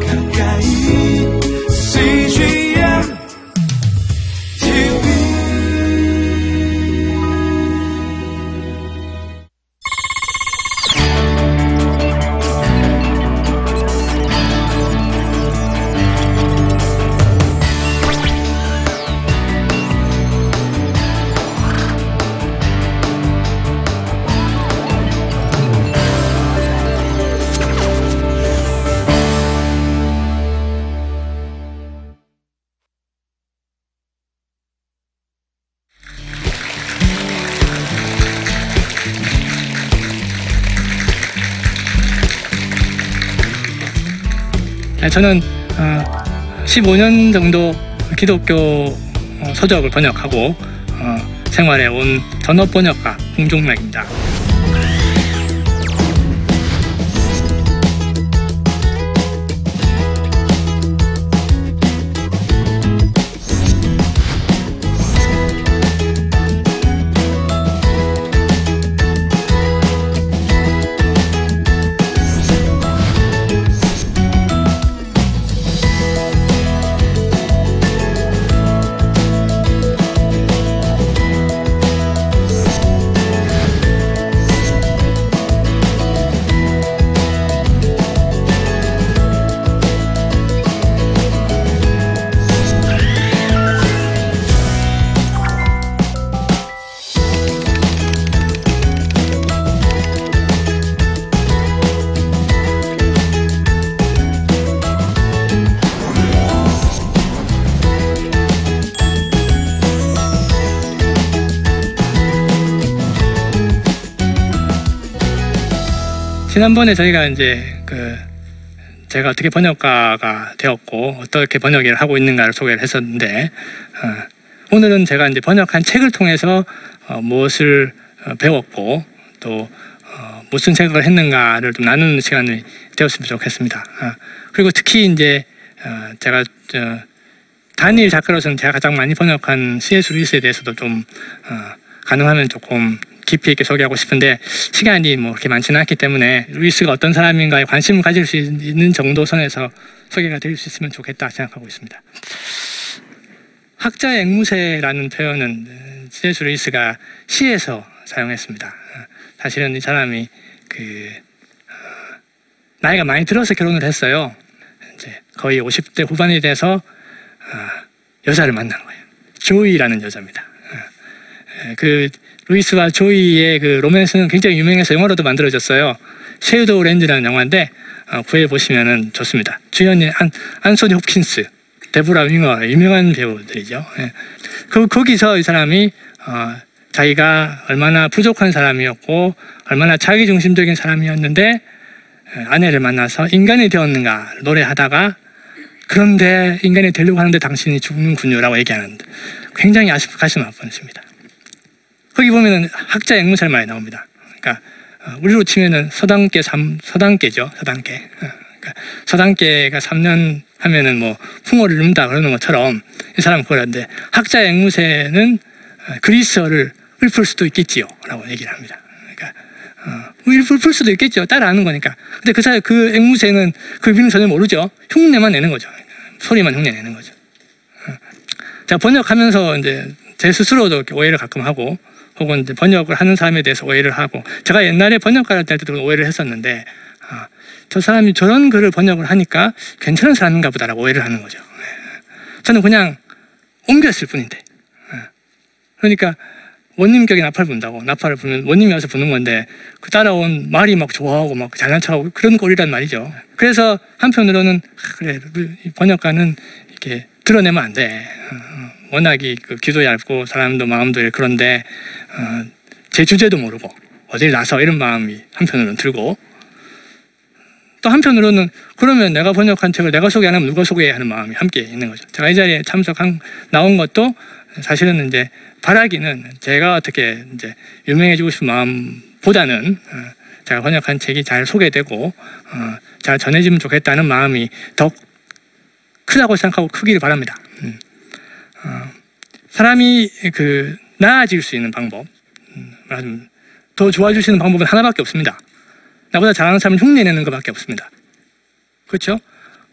가까 저는 어, 15년 정도 기독교 어, 서적을 번역하고 어, 생활해 온 전업 번역가 홍종락입니다. 지난번에 저희가 이제 그 제가 어떻게 번역가가 되었고 어떻게 번역 일을 하고 있는가를 소개를 했었는데 어, 오늘은 제가 이제 번역한 책을 통해서 어, 무엇을 어, 배웠고 또 어, 무슨 생각을 했는가를 좀 나누는 시간이 되었으면 좋겠습니다. 어, 그리고 특히 이제 어, 제가 저, 단일 작가로서는 제가 가장 많이 번역한 C.S. 루이스에 대해서도 좀 어, 가능하면 조금 깊이 있게 소개하고 싶은데 시간이 뭐 그렇게 많지는 않기 때문에 루이스가 어떤 사람인가에 관심을 가질 수 있는 정도 선에서 소개가 될 수 있으면 좋겠다 생각하고 있습니다. 학자의 앵무새라는 표현은 C.S. 루이스가 시에서 사용했습니다. 어, 사실은 이 사람이 그 어, 나이가 많이 들어서 결혼을 했어요. 이제 거의 50대 후반이 돼서 어, 여자를 만난 거예요. 조이라는 여자입니다. 어, 그 루이스와 조이의 그 로맨스는 굉장히 유명해서 영화로도 만들어졌어요. Shadowlands라는 영화인데 어, 구해 보시면은 좋습니다. 주연이 안 안소니 홉킨스, 데브라 윙어 유명한 배우들이죠. 예. 그 거기서 이 사람이 어, 자기가 얼마나 부족한 사람이었고 얼마나 자기 중심적인 사람이었는데 에, 아내를 만나서 인간이 되었는가 노래하다가 그런데 인간이 되려고 하는데 당신이 죽는군요라고 얘기하는 굉장히 아쉽 가슴 아픈 시입니다. 거기 보면은 학자 앵무새 많이 나옵니다. 그러니까 어, 우리로 치면은 서당계 삼 서당계죠. 서당계. 어, 그러니까 서당계가 3년 하면은 뭐 풍어를 읊다 그러는 것처럼 이 사람 그러는데 학자 앵무새는 어, 그리스어를 읊을 수도 있겠지요라고 얘기를 합니다. 그러니까 어, 읊을 수도 있겠죠. 따라하는 거니까. 근데 그 사이 그 앵무새는 그 의미는 전혀 모르죠. 흉내만 내는 거죠. 소리만 흉내 내는 거죠. 어. 제가 번역하면서 이제 제 스스로도 오해를 가끔 하고 혹은 번역을 하는 사람에 대해서 오해를 하고 제가 옛날에 번역가를 할 때도 오해를 했었는데 아, 저 사람이 저런 글을 번역을 하니까 괜찮은 사람인가 보다라고 오해를 하는 거죠. 예. 저는 그냥 옮겼을 뿐인데 예. 그러니까 원님격에 나팔 분다고 나팔을 부면 원님이 와서 부는 건데 그 따라온 말이 막 좋아하고 막 잘난 척하고 그런 꼴이란 말이죠. 그래서 한편으로는 아, 그래 이 번역가는 이렇게 드러내면 안 돼. 워낙이 그 귀도 얇고 사람도 마음도 그런데 어, 제 주제도 모르고 어딜 나서 이런 마음이 한편으로는 들고 또 한편으로는 그러면 내가 번역한 책을 내가 소개 안 하면 누가 소개해야 하는 마음이 함께 있는 거죠. 제가 이 자리에 참석한 나온 것도 사실은 이제 바라기는 제가 어떻게 이제 유명해지고 싶은 마음보다는 어, 제가 번역한 책이 잘 소개되고 어, 잘 전해지면 좋겠다는 마음이 더 크다고 생각하고 크기를 바랍니다. 사람이 그 나아질 수 있는 방법, 음, 더 좋아질 수 있는 방법은 하나밖에 없습니다. 나보다 잘하는 사람은 흉내내는 것밖에 없습니다. 그렇죠?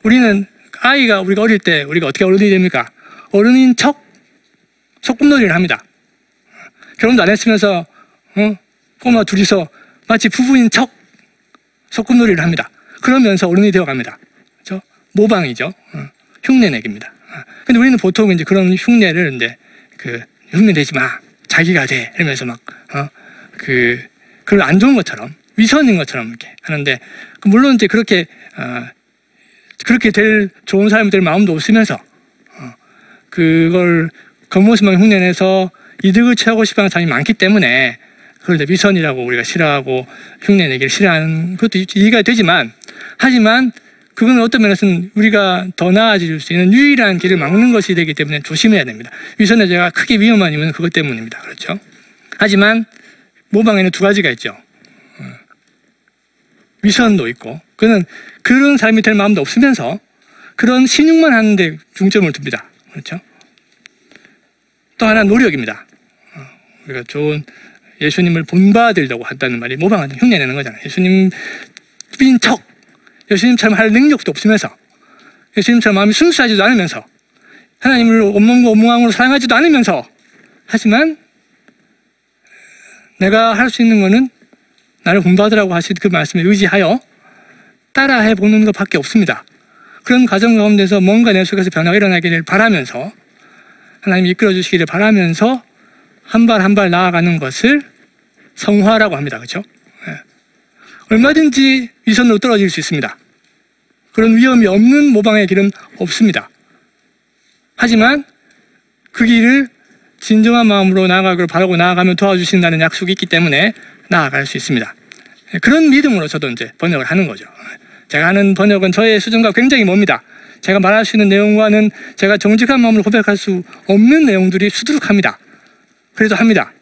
우리는 아이가 우리가 어릴 때 우리가 어떻게 어른이 됩니까? 어른인 척 소꿉놀이를 합니다. 결혼도 안 했으면서 어? 꼬마 둘이서 마치 부부인 척 소꿉놀이를 합니다. 그러면서 어른이 되어갑니다. 그렇죠? 모방이죠. 어, 흉내내기입니다. 어, 근데 우리는 보통 이제 그런 흉내를 이제 그 흉내 내지 마 자기가 돼 이러면서 막 어 그 그걸 안 좋은 것처럼 위선인 것처럼 이렇게 하는데 그 물론 이제 그렇게 어, 그렇게 될 좋은 사람이 될 마음도 없으면서 어, 그걸 겉모습만 흉내내서 이득을 취하고 싶어 하는 사람이 많기 때문에 그걸 이제 위선이라고 우리가 싫어하고 흉내내기를 싫어하는 것도 이해가 되지만 하지만 그건 어떤 면에서는 우리가 더 나아질 수 있는 유일한 길을 막는 것이 되기 때문에 조심해야 됩니다. 위선의 죄가 크게 위험한 이유는 그것 때문입니다. 그렇죠? 하지만 모방에는 두 가지가 있죠. 어, 위선도 있고 그는 그런 사람이 될 마음도 없으면서 그런 신용만 하는데 중점을 둡니다. 그렇죠? 또 하나 는 노력입니다. 어, 우리가 좋은 예수님을 본받으려고 한다는 말이 모방하는 흉내내는 거잖아요. 예수님인 척, 예수님처럼 할 능력도 없으면서 예수님처럼 마음이 순수하지도 않으면서 하나님을 온몸과 온마음으로 사랑하지도 않으면서 하지만 내가 할 수 있는 거는 나를 본받으라고 하신 그 말씀에 의지하여 따라해 보는 것밖에 없습니다. 그런 과정 가운데서 뭔가 내 속에서 변화가 일어나기를 바라면서 하나님이 이끌어 주시기를 바라면서 한 발 한 발 나아가는 것을 성화라고 합니다. 그렇죠? 예. 얼마든지 위선으로 떨어질 수 있습니다. 그런 위험이 없는 모방의 길은 없습니다. 하지만 그 길을 진정한 마음으로 나아가기를 바라고 나아가면 도와주신다는 약속이 있기 때문에 나아갈 수 있습니다. 예, 그런 믿음으로 저도 이제 번역을 하는 거죠. 제가 하는 번역은 저의 수준과 굉장히 멉니다. 제가 말할 수 있는 내용과는 제가 정직한 마음으로 고백할 수 없는 내용들이 수두룩합니다. 그래도 합니다.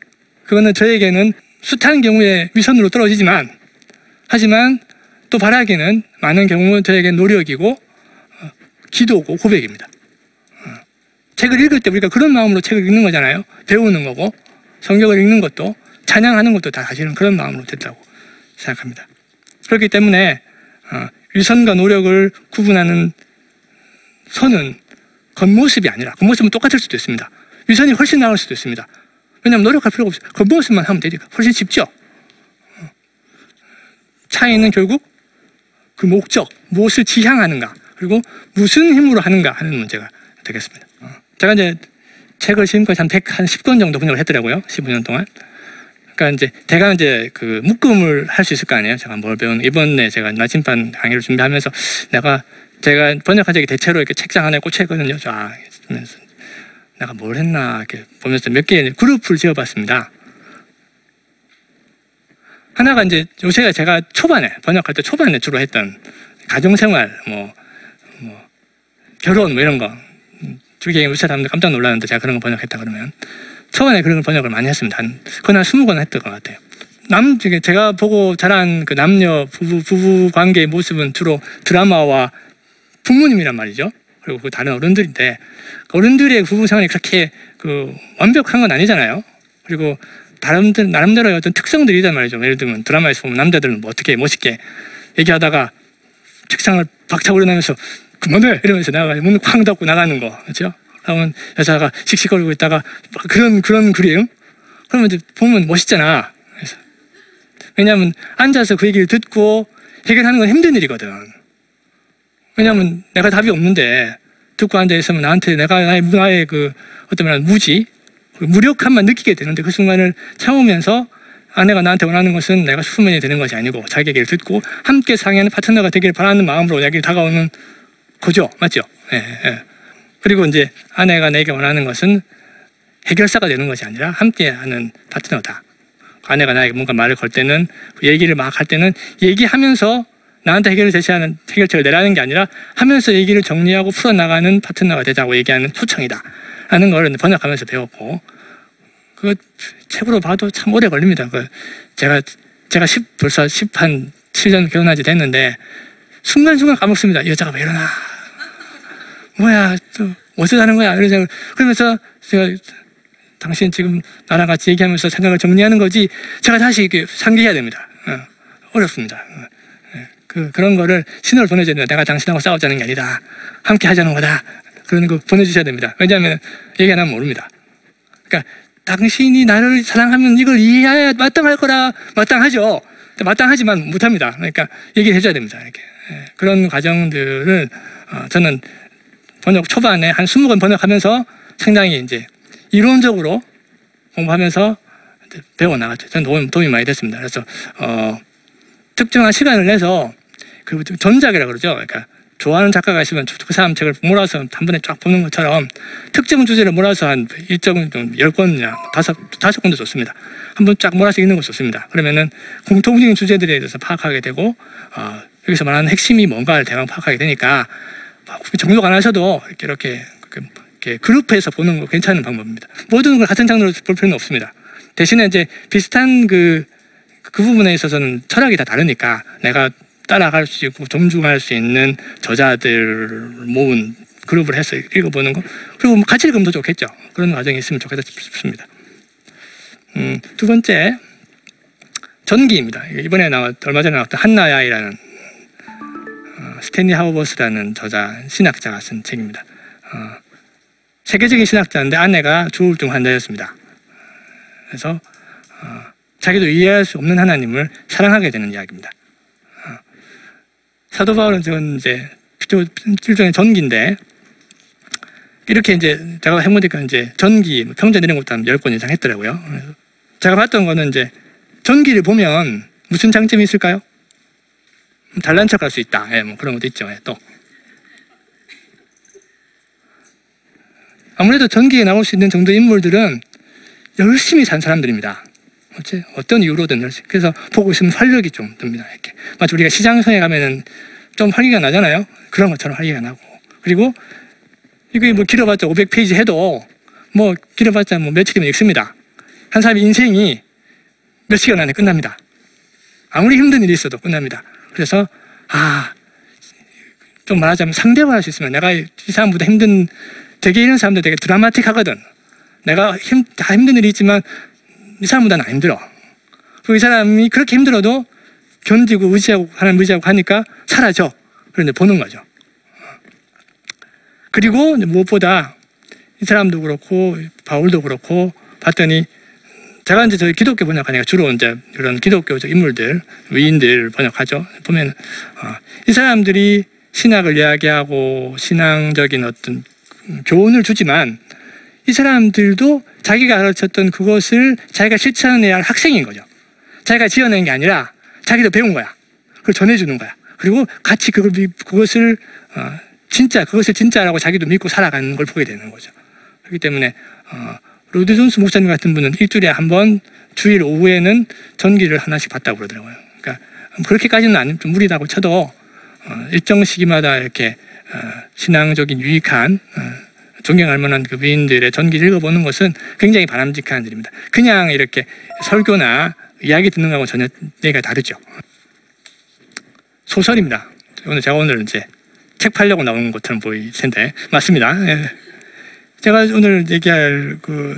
그거는 저에게는 숱한 경우에 위선으로 떨어지지만 하지만 또 바라기는 많은 경우 저에게 노력이고 어, 기도고 고백입니다. 어, 책을 읽을 때 우리가 그런 마음으로 책을 읽는 거잖아요. 배우는 거고 성경을 읽는 것도 찬양하는 것도 다 사실은 그런 마음으로 됐다고 생각합니다. 그렇기 때문에 어, 위선과 노력을 구분하는 선은 겉모습이 아니라 겉모습은 똑같을 수도 있습니다. 위선이 훨씬 나을 수도 있습니다. 왜냐하면 노력할 필요가 없어요. 겉모습만 하면 되니까 훨씬 쉽죠. 어. 차이는 결국 그 목적, 무엇을 지향하는가, 그리고 무슨 힘으로 하는가 하는 문제가 되겠습니다. 어. 제가 이제 책을 지금까지 한 100, 한 10권 정도 번역을 했더라고요. 15년 동안. 그러니까 이제 대강 이제 그 묶음을 할 수 있을 거 아니에요. 제가 뭘 배운 이번에 제가 나침반 강의를 준비하면서 내가 제가 번역한 적이 대체로 이렇게 책장 안에 꽂혀 있거든요. 쫙 보면서 내가 뭘 했나 이렇게 보면서 몇 개의 그룹을 지어봤습니다. 하나가 이제 요새가 제가 초반에 번역할 때 초반에 주로 했던 가정생활 뭐, 뭐 결혼 뭐 이런 거 주기에 우리 사람들 깜짝 놀랐는데 제가 그런 거 번역했다 그러면 초반에 그런 걸 번역을 많이 했습니다. 한 거의 한 20권 했던 것 같아요. 남 제가 보고 자란 그 남녀 부부 부부 관계의 모습은 주로 드라마와 부모님이란 말이죠. 그리고 그 다른 어른들인데 어른들의 부부 생활이 그렇게 그 완벽한 건 아니잖아요. 그리고 다른들 나름대로의 어떤 특성들이 란 말이죠. 예를 들면 드라마에서 보면 남자들은 뭐 어떻게 멋있게 얘기하다가 책상을 박차고 일어나면서 그만해 이러면서 나가 문을 쾅 닫고 나가는 거 그렇죠? 그러면 여자가 씩씩거리고 있다가 그런 그런 그림 그러면 이제 보면 멋있잖아. 그래서 왜냐하면 앉아서 그 얘기를 듣고 해결하는 건 힘든 일이거든. 왜냐하면 내가 답이 없는데 듣고 앉아 있으면 나한테 내가 나의 문화의 그 어떤 면 무지, 그 무력함만 느끼게 되는데 그 순간을 참으면서 아내가 나한테 원하는 것은 내가 수면이 되는 것이 아니고 자기 얘기를 듣고 함께 상의하는 파트너가 되기를 바라는 마음으로 내게 다가오는 거죠. 맞죠? 예, 예. 그리고 이제 아내가 내게 원하는 것은 해결사가 되는 것이 아니라 함께하는 파트너다. 아내가 나에게 뭔가 말을 걸 때는 얘기를 막 할 때는 얘기하면서 나한테 해결을 제시하는 해결책을 내라는 게 아니라 하면서 얘기를 정리하고 풀어나가는 파트너가 되자고 얘기하는 초청이다. 라는 걸 번역하면서 배웠고, 그 책으로 봐도 참 오래 걸립니다. 그 제가, 제가 10, 벌써 10한 7년 결혼한 지 됐는데, 순간순간 까먹습니다. 이 여자가 왜 이러나. 뭐야, 또, 사는 거야? 생각 그러면서 제가 당신 지금 나랑 같이 얘기하면서 생각을 정리하는 거지, 제가 다시 이렇게 상기해야 됩니다. 어, 어렵습니다. 어. 그그 그런 거를 신호를 보내줘야 된다. 내가 당신하고 싸우자는 게 아니다. 함께 하자는 거다. 그런 거 보내주셔야 됩니다. 왜냐하면 얘기 안 하면 모릅니다. 그러니까 당신이 나를 사랑하면 이걸 이해해야 마땅할 거라 마땅하죠. 마땅하지만 못합니다. 그러니까 얘기를 해줘야 됩니다. 이렇게 예, 그런 과정들을 어, 저는 번역 초반에 한 20권 번역하면서 상당히 이제 이론적으로 공부하면서 배워 나갔죠. 저는 도움, 도움이 많이 됐습니다. 그래서 어, 특정한 시간을 내서 그 전작이라 그러죠. 그러니까 좋아하는 작가가 있으면 그 사람 책을 몰아서 한 번에 쫙 보는 것처럼 특정 주제를 몰아서 한 일정 열 권이나 다섯 다섯 권도 좋습니다. 한 번 쫙 몰아서 읽는 거 좋습니다. 그러면은 공통적인 주제들에 대해서 파악하게 되고 어, 여기서 말하는 핵심이 뭔가를 대강 파악하게 되니까 정독 안 하셔도 이렇게 이렇게, 이렇게 그룹해서 보는 거 괜찮은 방법입니다. 모든 걸 같은 장르로 볼 필요는 없습니다. 대신에 이제 비슷한 그, 그 부분에 있어서는 철학이 다 다르니까 내가 따라갈 수 있고 존중할 수 있는 저자들 모은 그룹을 해서 읽어보는 거 그리고 뭐 같이 읽으면 더 좋겠죠. 그런 과정이 있으면 좋겠다 싶습니다. 음, 두 번째 전기입니다. 이번에 나왔 얼마 전에 나왔던 한나야이라는 어, 스탠리 하우버스라는 저자 신학자가 쓴 책입니다. 어, 세계적인 신학자인데 아내가 조울증 환자였습니다. 그래서 어, 자기도 이해할 수 없는 하나님을 사랑하게 되는 이야기입니다. 어, 사도 바울은 지금 이제 일종의 전기인데 이렇게 이제 제가 해보니까 이제 전기 뭐 평전 이런 것도 한 10권 이상 했더라고요. 제가 봤던 거는 이제 전기를 보면 무슨 장점이 있을까요? 잘난 척할 수 있다. 예, 뭐 그런 것도 있죠. 예, 또 아무래도 전기에 나올 수 있는 정도 인물들은 열심히 산 사람들입니다. 어째 어떤 이유로든 열심히. 그래서 보고 있으면 활력이 좀 듭니다. 이렇게 마치 우리가 시장성에 가면은 좀 활기가 나잖아요. 그런 것처럼 활기가 나고 그리고 이게 뭐 길어봤자 500페이지 해도 뭐 길어봤자 뭐 며칠이면 읽습니다. 한 사람의 인생이 몇 시간 안에 끝납니다. 아무리 힘든 일이 있어도 끝납니다. 그래서 아, 좀 말하자면 상대화 할 수 있으면 내가 이 사람보다 힘든 되게 이런 사람들 되게 드라마틱하거든. 내가 힘, 다 힘든 일이 있지만 이 사람보다는 안 힘들어. 그리고 이 사람이 그렇게 힘들어도 견디고 의지하고 하나님 의지하고 하니까 사라져. 그런데 보는 거죠. 그리고 무엇보다 이 사람도 그렇고 바울도 그렇고 봤더니 제가 이제 저희 기독교 번역하니까 주로 이제 이런 기독교적 인물들 위인들 번역하죠. 보면 어, 이 사람들이 신학을 이야기하고 신앙적인 어떤 교훈을 주지만 이 사람들도 자기가 가르쳤던 그것을 자기가 실천해야 할 학생인 거죠. 자기가 지어낸 게 아니라 자기도 배운 거야. 그걸 전해주는 거야. 그리고 같이 그걸 그것을 어, 진짜 그것을 진짜라고 자기도 믿고 살아가는 걸 보게 되는 거죠. 그렇기 때문에 어, 로이드 존스 목사님 같은 분은 일주일에 한 번 주일 오후에는 전기를 하나씩 봤다고 그러더라고요. 그러니까 그렇게까지는 안, 좀 무리다고 쳐도 어, 일정 시기마다 이렇게 어, 신앙적인 유익한 어, 존경할 만한 그 위인들의 전기를 읽어보는 것은 굉장히 바람직한 일입니다. 그냥 이렇게 설교나 이야기 듣는 거하고 전혀 얘기가 다르죠. 소설입니다. 오늘 제가 오늘 이제 책 팔려고 나온 것처럼 보일 텐데 맞습니다. 예. 제가 오늘 얘기할 그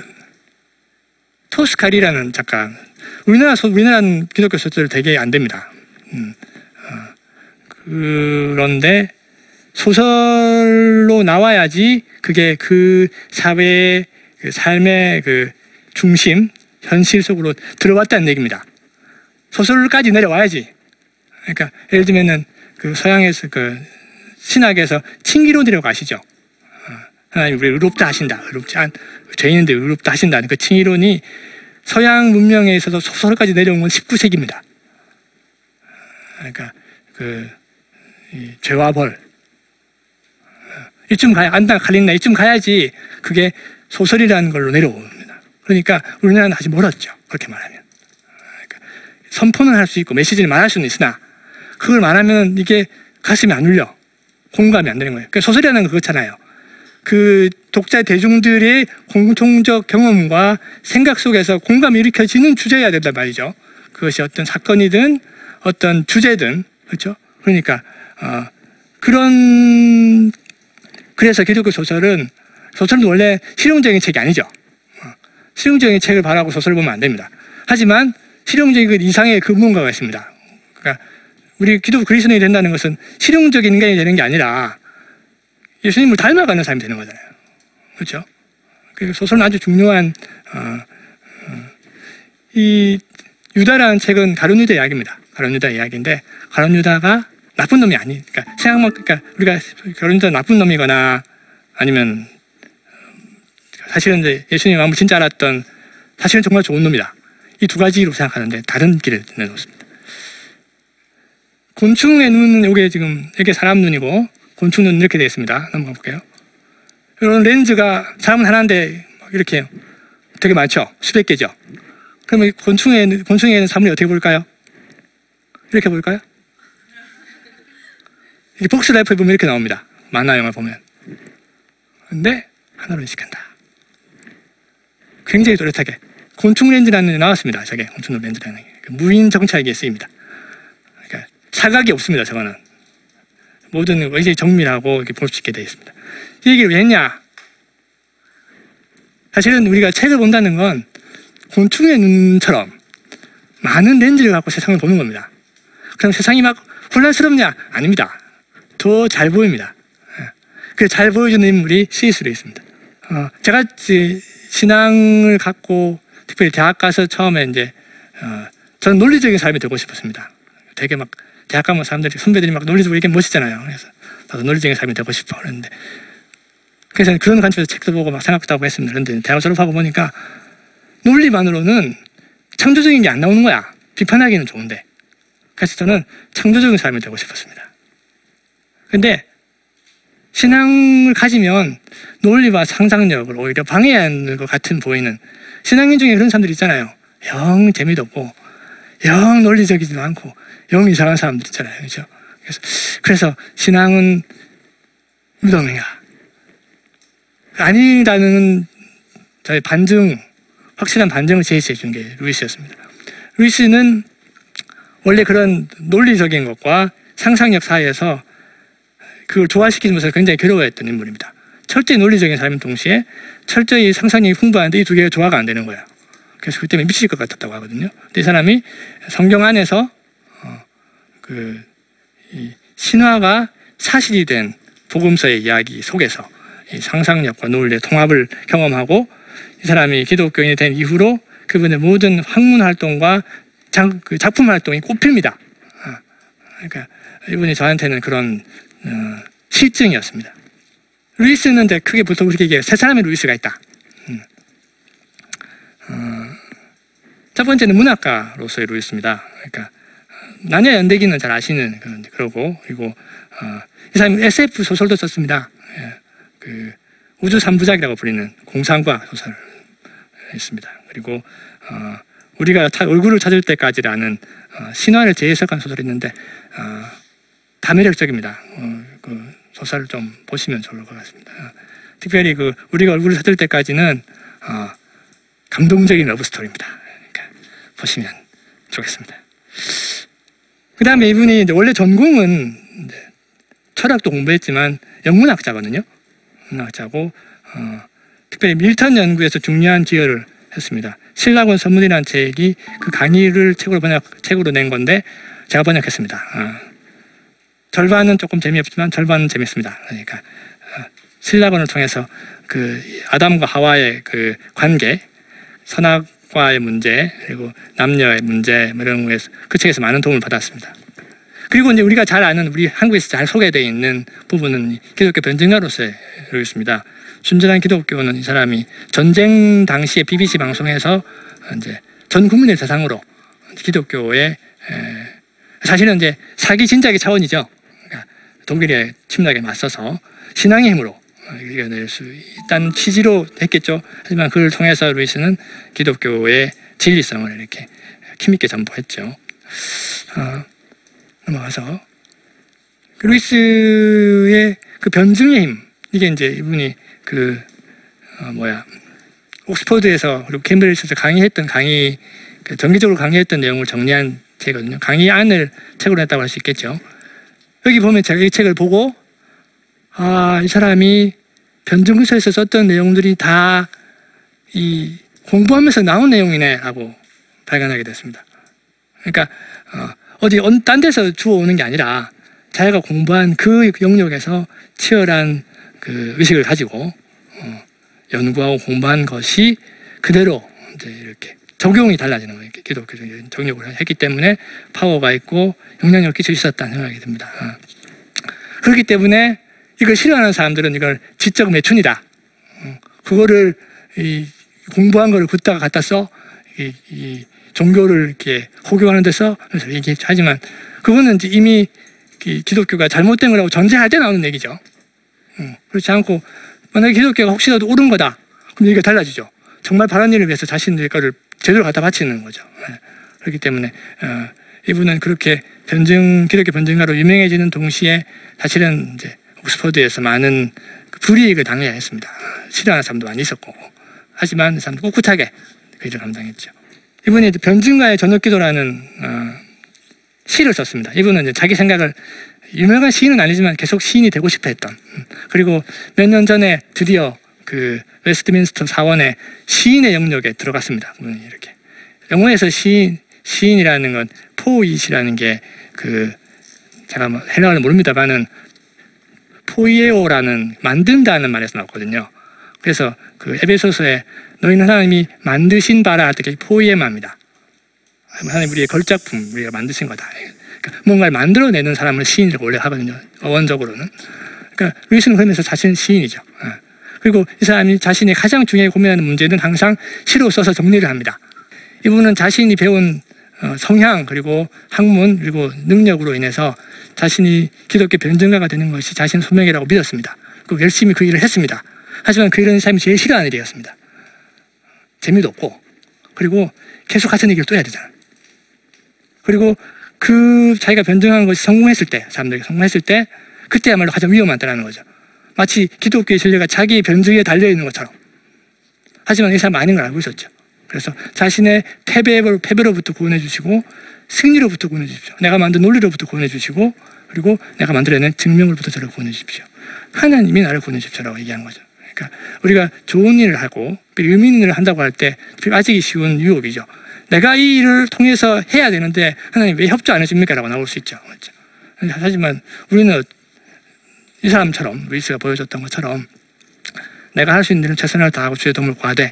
토스카리라는 작가 우리나라 소, 우리나라 기독교 소설 되게 안 됩니다. 음, 어, 그런데 소설로 나와야지 그게 그 사회의 그 삶의 그 중심 현실 속으로 들어왔다는 얘기입니다. 소설까지 내려와야지. 그러니까 예를 들면은 그 서양에서 그 신학에서 칭의론이라고 아시죠? 하나님 우리 의롭다 하신다. 의롭지 않 죄인인데 의롭다 하신다는 그 칭의론이 서양 문명에 있어서 소설까지 내려온 건 19세기입니다. 그러니까 그 죄와 벌 이쯤 가야 안다 갈린다 이쯤 가야지 그게 소설이라는 걸로 내려옵니다. 그러니까 우리나라는 아직 멀었죠. 그렇게 말하면 그러니까 선포는 할 수 있고 메시지를 말할 수는 있으나 그걸 말하면 이게 가슴이 안 울려 공감이 안 되는 거예요. 그러니까 소설이라는 건 그렇잖아요. 그 독자 대중들의 공통적 경험과 생각 속에서 공감이 일으켜지는 주제여야 된단 말이죠. 그것이 어떤 사건이든 어떤 주제든 그렇죠. 그러니까 어, 그런 그래서 기독교 소설은 소설은 원래 실용적인 책이 아니죠. 어, 실용적인 책을 바라고 소설을 보면 안 됩니다. 하지만 실용적인 그 이상의 그 무언가가 있습니다. 그러니까 우리 기독 그리스도인이 된다는 것은 실용적인 인간이 되는 게 아니라 예수님을 닮아가는 사람이 되는 거잖아요. 그렇죠? 그 소설은 아주 중요한 어, 어, 이 유다라는 책은 가룟 유다 이야기입니다. 가룟 유다 이야기인데 가룟 유다가 나쁜 놈이 아니. 그러니까 생각만 그러니까 우리가 가룟 유다 나쁜 놈이거나 아니면 사실은 이제 예수님 마음을 진짜 알았던 사실은 정말 좋은 놈이다. 이 두 가지로 생각하는데 다른 길을 내놓습니다. 곤충의 눈은 이게 지금 이게 사람 눈이고 곤충 눈 이렇게 되어 있습니다. 넘어가 볼게요. 이런 렌즈가 사람은 하나인데 막 이렇게 되게 많죠. 수백 개죠. 그러면 곤충의 곤충에는 사물이 어떻게 볼까요? 이렇게 볼까요? 이 복스 라이프에 보면 이렇게 나옵니다. 만화 영화 보면. 근데 하나로 인식한다. 굉장히 또렷하게 곤충 렌즈라는 게 나왔습니다. 저게 곤충 렌즈라는 게그 무인 정찰기에 쓰입니다. 그러니까 사각이 없습니다. 저거는 모든 굉장히 정밀하고 이렇게 볼 수 있게 되어 있습니다. 이 얘기를 왜 했냐? 사실은 우리가 책을 본다는 건 곤충의 눈처럼 많은 렌즈를 갖고 세상을 보는 겁니다. 그럼 세상이 막 혼란스럽냐? 아닙니다. 더 잘 보입니다. 그 잘 보여주는 인물이 C.S. 루이스입니다. 어, 제가 신앙을 갖고 특별히 대학 가서 처음에 이제 어, 저는 논리적인 사람이 되고 싶었습니다. 되게 막 대학 가면 사람들이 선배들이 막 논리적으로 이게 멋있잖아요. 그래서 나도 논리적인 삶이 되고 싶어 그랬는데 그래서 그런 관점에서 책도 보고 막 생각도 하고 했습니다. 그런데 대학 졸업하고 보니까 논리만으로는 창조적인 게 안 나오는 거야. 비판하기는 좋은데. 그래서 저는 창조적인 삶이 되고 싶었습니다. 근데 신앙을 가지면 논리와 상상력을 오히려 방해하는 것 같은 보이는 신앙인 중에 그런 사람들 있잖아요. 영 재미도 없고, 영 논리적이지도 않고, 영 이상한 사람들 있잖아요. 그죠? 그래서, 그래서 신앙은 무덤인가? 아니라는 저의 반증, 확실한 반증을 제시해 준 게 루이스였습니다. 루이스는 원래 그런 논리적인 것과 상상력 사이에서 그걸 조화시키면서 굉장히 괴로워했던 인물입니다. 철저히 논리적인 삶인 동시에 철저히 상상력이 풍부한데 이 두 개가 조화가 안 되는 거야. 그래서 그 때문에 미칠 것 같았다고 하거든요. 근데 이 사람이 성경 안에서 어, 그 신화가 사실이 된 복음서의 이야기 속에서 이 상상력과 논리의 통합을 경험하고 이 사람이 기독교인이 된 이후로 그분의 모든 학문 활동과 장, 그 작품 활동이 꽃핍니다. 어, 그러니까 이분이 저한테는 그런 어, 실증이었습니다. 루이스는 이제 크게 보통 그렇게 얘기해요. 세 사람의 루이스가 있다. 음. 어, 첫 번째는 문학가로서의 루이스입니다. 그러니까 나니아 연대기는 잘 아시는 그런 그러고 그리고 어, 이 사람이 SF 소설도 썼습니다. 예, 그 우주 삼부작이라고 불리는 공상과학 소설 있습니다. 그리고 어, 우리가 얼굴을 찾을 때까지라는 어, 신화를 재해석한 소설이 있는데 어, 다 매력적입니다. 어, 그 소설을 좀 보시면 좋을 것 같습니다. 어, 특별히 그 우리가 얼굴을 찾을 때까지는 어, 감동적인 러브 스토리입니다. 그러니까 보시면 좋겠습니다. 그 다음에 이분이 원래 전공은 철학도 공부했지만 영문학자거든요. 영문학자고 어, 특별히 밀턴 연구에서 중요한 기여를 했습니다. 신라곤 선문이라는 책이 그 강의를 책으로 번역 책으로 낸 건데 제가 번역했습니다. 어, 절반은 조금 재미없지만 절반은 재밌습니다. 그러니까 어, 신라곤을 통해서 그 아담과 하와의 그 관계, 선악과의 문제 그리고 남녀의 문제 뭐 이런 거에서 그 책에서 많은 도움을 받았습니다. 그리고 이제 우리가 잘 아는 우리 한국에서 잘 소개되어 있는 부분은 기독교 변증가로서의 있습니다. 순전한 기독교는 이 사람이 전쟁 당시에 BBC 방송에서 이제 전 국민을 대상으로 기독교의 사실은 이제 사기 진작의 차원이죠. 독일의 침략에 맞서서 신앙의 힘으로 이겨낼 수 있다는 취지로 했겠죠. 하지만 그를 통해서 루이스는 기독교의 진리성을 이렇게 힘있게 전보했죠. 어, 넘어가서 루이스의 그 변증의 힘 이게 이제 이분이 그 어, 뭐야 옥스퍼드에서 그리고 캠브리지에서 강의했던 강의 그 정기적으로 강의했던 내용을 정리한 책이거든요. 강의 안을 책으로 했다고 할 수 있겠죠. 여기 보면 제가 이 책을 보고 아 이 사람이 변증서에서 썼던 내용들이 다 이 공부하면서 나온 내용이네라고 발견하게 됐습니다. 그러니까 어, 어디 언- 딴 데서 주워오는 게 아니라 자기가 공부한 그 영역에서 치열한 그 의식을 가지고 어, 연구하고 공부한 것이 그대로 이제 이렇게 적용이 달라지는 거예요. 기독교적인 정력을 했기 때문에 파워가 있고 영향력을 끼칠 수 있었다는 생각이 듭니다. 어. 그렇기 때문에 이걸 싫어하는 사람들은 이걸 지적 매춘이다. 어, 그거를 이 공부한 거를 붓다가 갖다 써 이, 이 종교를 이렇게 호교하는 데서 얘기하지만 그거는 이제 이미 이 기독교가 잘못된 거라고 전제할 때 나오는 얘기죠. 음, 그렇지 않고 만약에 기독교가 혹시라도 옳은 거다. 그럼 얘기가 달라지죠. 정말 바른 일을 위해서 자신의 거를 제대로 갖다 바치는 거죠. 예. 그렇기 때문에 어, 이분은 그렇게 변증 기독교 변증가로 유명해지는 동시에 사실은 이제 옥스퍼드에서 많은 그 불이익을 당해야 했습니다. 싫어하는 사람도 많이 있었고 하지만 그 사람도 꿋꿋하게 그 일을 감당했죠. 이분이 변증가의 저녁기도라는 어, 시를 썼습니다. 이분은 이제 자기 생각을 유명한 시인은 아니지만 계속 시인이 되고 싶어 했던 음, 그리고 몇 년 전에 드디어 그 웨스트민스터 사원의 시인의 영역에 들어갔습니다. 이렇게 영어에서 시인 시인이라는 건 poet이라는 게 그 제가 뭐 헬라어는 모릅니다만은 포이에오라는 만든다는 말에서 나왔거든요. 그래서 그 에베소서에 너희는 하나님이 만드신 바라 어떻게 포이에마입니다. 하나님 우리의 걸작품 우리가 만드신 거다. 그러니까 뭔가를 만들어내는 사람을 시인이라고 원래 하거든요. 어원적으로는. 그러니까 루이스는 그러면서 자신 시인이죠. 어. 그리고 이 사람이 자신이 가장 중요하게 고민하는 문제는 항상 시로 써서 정리를 합니다. 이분은 자신이 배운 어, 성향 그리고 학문 그리고 능력으로 인해서 자신이 기독교 변증가가 되는 것이 자신 소명이라고 믿었습니다. 그리고 열심히 그 일을 했습니다. 하지만 그 일은 삶이 제일 싫어하는 일이었습니다. 재미도 없고 그리고 계속 같은 얘기를 또 해야 되잖아. 그리고 그 자기가 변증한 것이 성공했을 때 사람들이 성공했을 때 그때야말로 가장 위험하다는 거죠. 마치 기독교의 진리가 자기 변증에 달려 있는 것처럼. 하지만 이 사람 아닌 걸 알고 있었죠. 그래서 자신의 패배로, 패배로부터 구원해 주시고 승리로부터 구원해 주십시오. 내가 만든 논리로부터 구원해 주시고 그리고 내가 만들어낸 증명으로부터 저를 구원해 주십시오. 하나님이 나를 구원해 주십시오라고 얘기하는 거죠. 그러니까 우리가 좋은 일을 하고 의미 있는 일을 한다고 할 때 빠지기 쉬운 유혹이죠. 내가 이 일을 통해서 해야 되는데 하나님 왜 협조 안 해줍니까? 라고 나올 수 있죠. 그렇죠? 하지만 우리는 이 사람처럼 루이스가 보여줬던 것처럼 내가 할 수 있는 일은 최선을 다하고 주의 도움을 구하되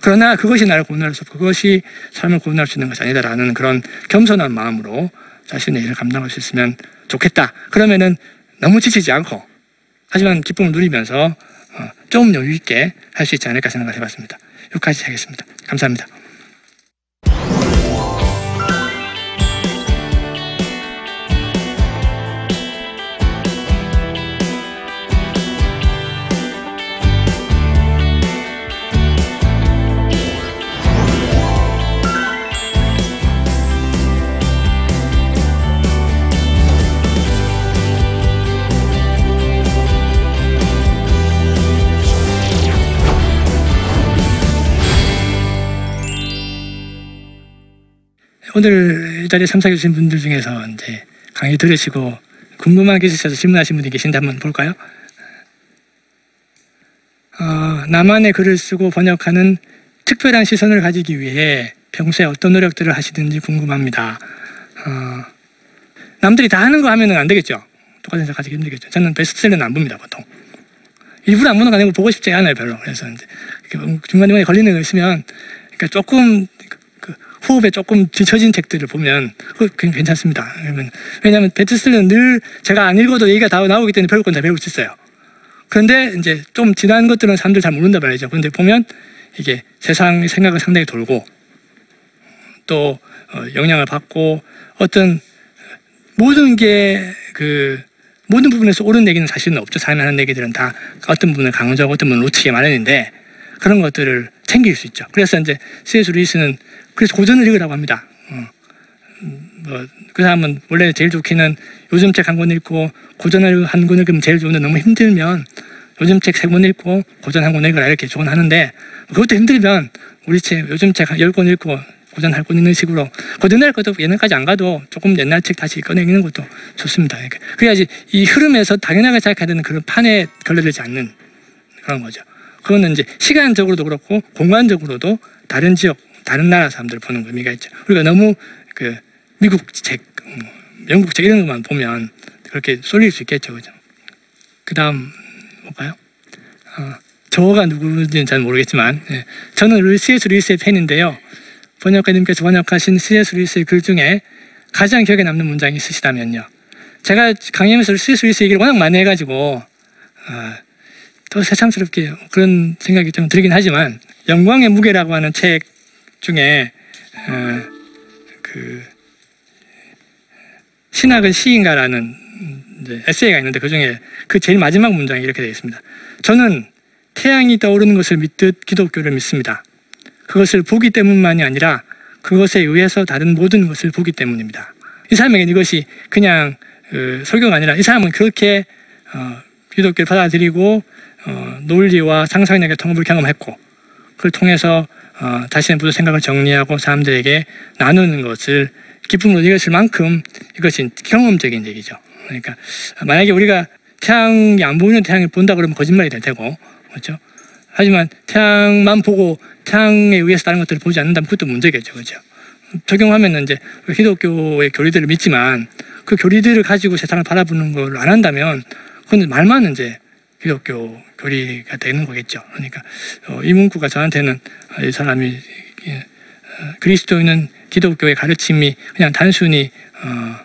그러나 그것이 나를 구원할 수 없고 그것이 삶을 구원할 수 있는 것이 아니다라는 그런 겸손한 마음으로 자신의 일을 감당할 수 있으면 좋겠다. 그러면은 너무 지치지 않고 하지만 기쁨을 누리면서 어, 좀 여유 있게 할 수 있지 않을까 생각을 해봤습니다. 여기까지 하겠습니다. 감사합니다. 오늘 이 자리에 참석해 주신 분들 중에서 이제 강의 들으시고 궁금한 게 있으셔서 질문하신 분이 계신데 한번 볼까요? 어, 나만의 글을 쓰고 번역하는 특별한 시선을 가지기 위해 평소에 어떤 노력들을 하시는지 궁금합니다. 어, 남들이 다 하는 거 하면은 안 되겠죠. 똑같은 생각 가지기 힘들겠죠. 저는 베스트셀러는 안 봅니다, 보통. 일부러 안 보는 거 아니고 보고 싶지 않아요, 별로. 그래서 이제 중간중간에 걸리는 거 있으면 그러니까 조금 그 호흡에 조금 뒤처진 책들을 보면 굉장히 괜찮습니다. 왜냐하면 베스트셀러는 늘 제가 안 읽어도 얘기가 다 나오기 때문에 배울 건 다 배울 수 있어요. 그런데 이제 좀 지난 것들은 사람들 잘 모른단 말이죠. 그런데 보면 이게 세상 생각을 상당히 돌고 또 어, 영향을 받고 어떤 모든 게 그 모든 부분에서 옳은 얘기는 사실은 없죠. 사람이 하는 얘기들은 다 어떤 부분을 강조하고 어떤 부분을 놓치게 마련인데 그런 것들을 챙길 수 있죠. 그래서 이제 C.S. 루이스는 그래서 고전을 읽으라고 합니다. 어. 뭐 그 사람은 원래 제일 좋기는 요즘 책 한 권 읽고 고전을 한 권 읽으면 제일 좋은데 너무 힘들면 요즘 책 세 권 읽고 고전 한 권 읽으라 이렇게 조언하는데 그것도 힘들면 우리 책 요즘 책 열 권 읽고 고전 할 권 읽는 식으로 고전할 것도 옛날까지 안 가도 조금 옛날 책 다시 꺼내기는 것도 좋습니다. 그래야지 이 흐름에서 당연하게 생각해야 되는 그런 판에 걸려들지 않는 그런 거죠. 그거는 이제 시간적으로도 그렇고 공간적으로도 다른 지역, 다른 나라 사람들 보는 의미가 있죠. 우리가 너무 그 미국 책, 뭐 영국 책 이런 것만 보면 그렇게 쏠릴 수 있겠죠, 그죠? 그 다음 볼까요? 어, 저가 누구인지는 잘 모르겠지만 예. 저는 C.S. 루이스의 팬인데요. 번역가님께서 번역하신 C.S. 루이스의 글 중에 가장 기억에 남는 문장이 있으시다면요. 제가 강의하면서 C.S. 루이스 얘기를 워낙 많이 해가지고 아, 또 새삼스럽게 그런 생각이 좀 들긴 하지만 영광의 무게라고 하는 책 중에 어, 그 신학은 시인가라는 에세이가 있는데 그 중에 그 제일 마지막 문장이 이렇게 되어 있습니다. 저는 태양이 떠오르는 것을 믿듯 기독교를 믿습니다. 그것을 보기 때문만이 아니라 그것에 의해서 다른 모든 것을 보기 때문입니다. 이 사람에게는 이것이 그냥 그 설교가 아니라 이 사람은 그렇게 어, 기독교를 받아들이고 어, 논리와 상상력의 통합을 경험했고 그걸 통해서 어, 자신의 모든 생각을 정리하고 사람들에게 나누는 것을 기쁨으로 이것을 만큼 이것이 경험적인 얘기죠. 그러니까 만약에 우리가 태양이 안 보이는 태양을 본다 그러면 거짓말이 될 테고 그렇죠. 하지만 태양만 보고 태양에 의해서 다른 것들을 보지 않는다면 그것도 문제겠죠, 그렇죠. 적용하면은 이제 기독교의 교리들을 믿지만 그 교리들을 가지고 세상을 바라보는 걸 안 한다면 그건 말만 이제 기독교 교리가 되는 거겠죠. 그러니까 어, 이 문구가 저한테는 아, 이 사람이 예, 어, 그리스도인은 기독교의 가르침이 그냥 단순히 어,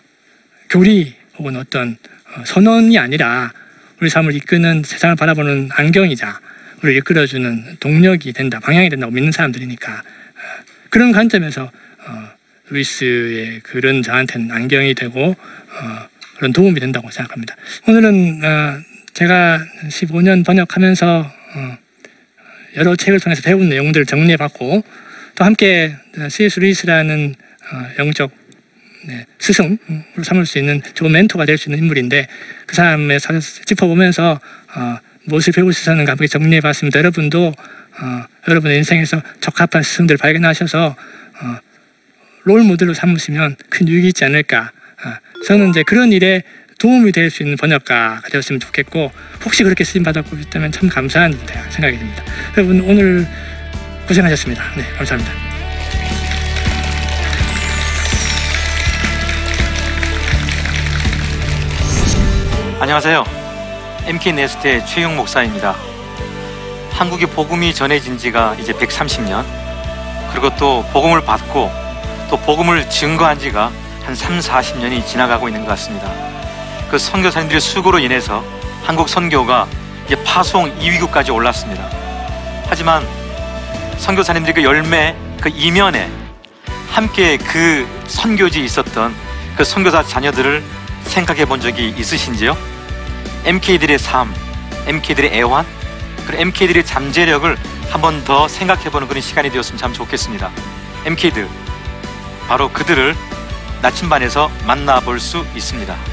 교리 혹은 어떤 어, 선언이 아니라 우리 삶을 이끄는 세상을 바라보는 안경이자 우리를 이끌어주는 동력이 된다, 방향이 된다고 믿는 사람들이니까 어, 그런 관점에서 어, 루이스의 글은 저한테는 안경이 되고 어, 그런 도움이 된다고 생각합니다. 오늘은 어, 제가 15년 번역하면서 어, 여러 책을 통해서 배운 내용들을 정리해봤고 또 함께 C.S. 루이스라는 어, 영적 네, 스승으로 삼을 수 있는 좋은 멘토가 될 수 있는 인물인데 그 사람의 사를 짚어보면서 어, 무엇을 배울 수 있었는가 함께 정리해봤습니다. 여러분도 어, 여러분의 인생에서 적합한 스승들을 발견하셔서 어, 롤 모델로 삼으시면 큰 유익이 있지 않을까. 아, 저는 이제 그런 일에 도움이 될 수 있는 번역가가 되었으면 좋겠고 혹시 그렇게 쓰임 받았고 있다면 참 감사한 생각이 듭니다. 여러분 오늘 고생하셨습니다. 네, 감사합니다. 안녕하세요. MK 네스트의 최용 목사입니다. 한국의 복음이 전해진 지가 이제 130년, 그리고 또 복음을 받고 또 복음을 증거한 지가 한 3, 40년이 지나가고 있는 것 같습니다. 그 선교사님들의 수고로 인해서 한국 선교가 이제 파송 2위국까지 올랐습니다. 하지만 선교사님들의 그 열매, 그 이면에 함께 그 선교지에 있었던 그 선교사 자녀들을 생각해 본 적이 있으신지요? MK들의 삶, MK들의 애환, 그리고 MK들의 잠재력을 한 번 더 생각해 보는 그런 시간이 되었으면 참 좋겠습니다. MK들, 바로 그들을 나침반에서 만나볼 수 있습니다.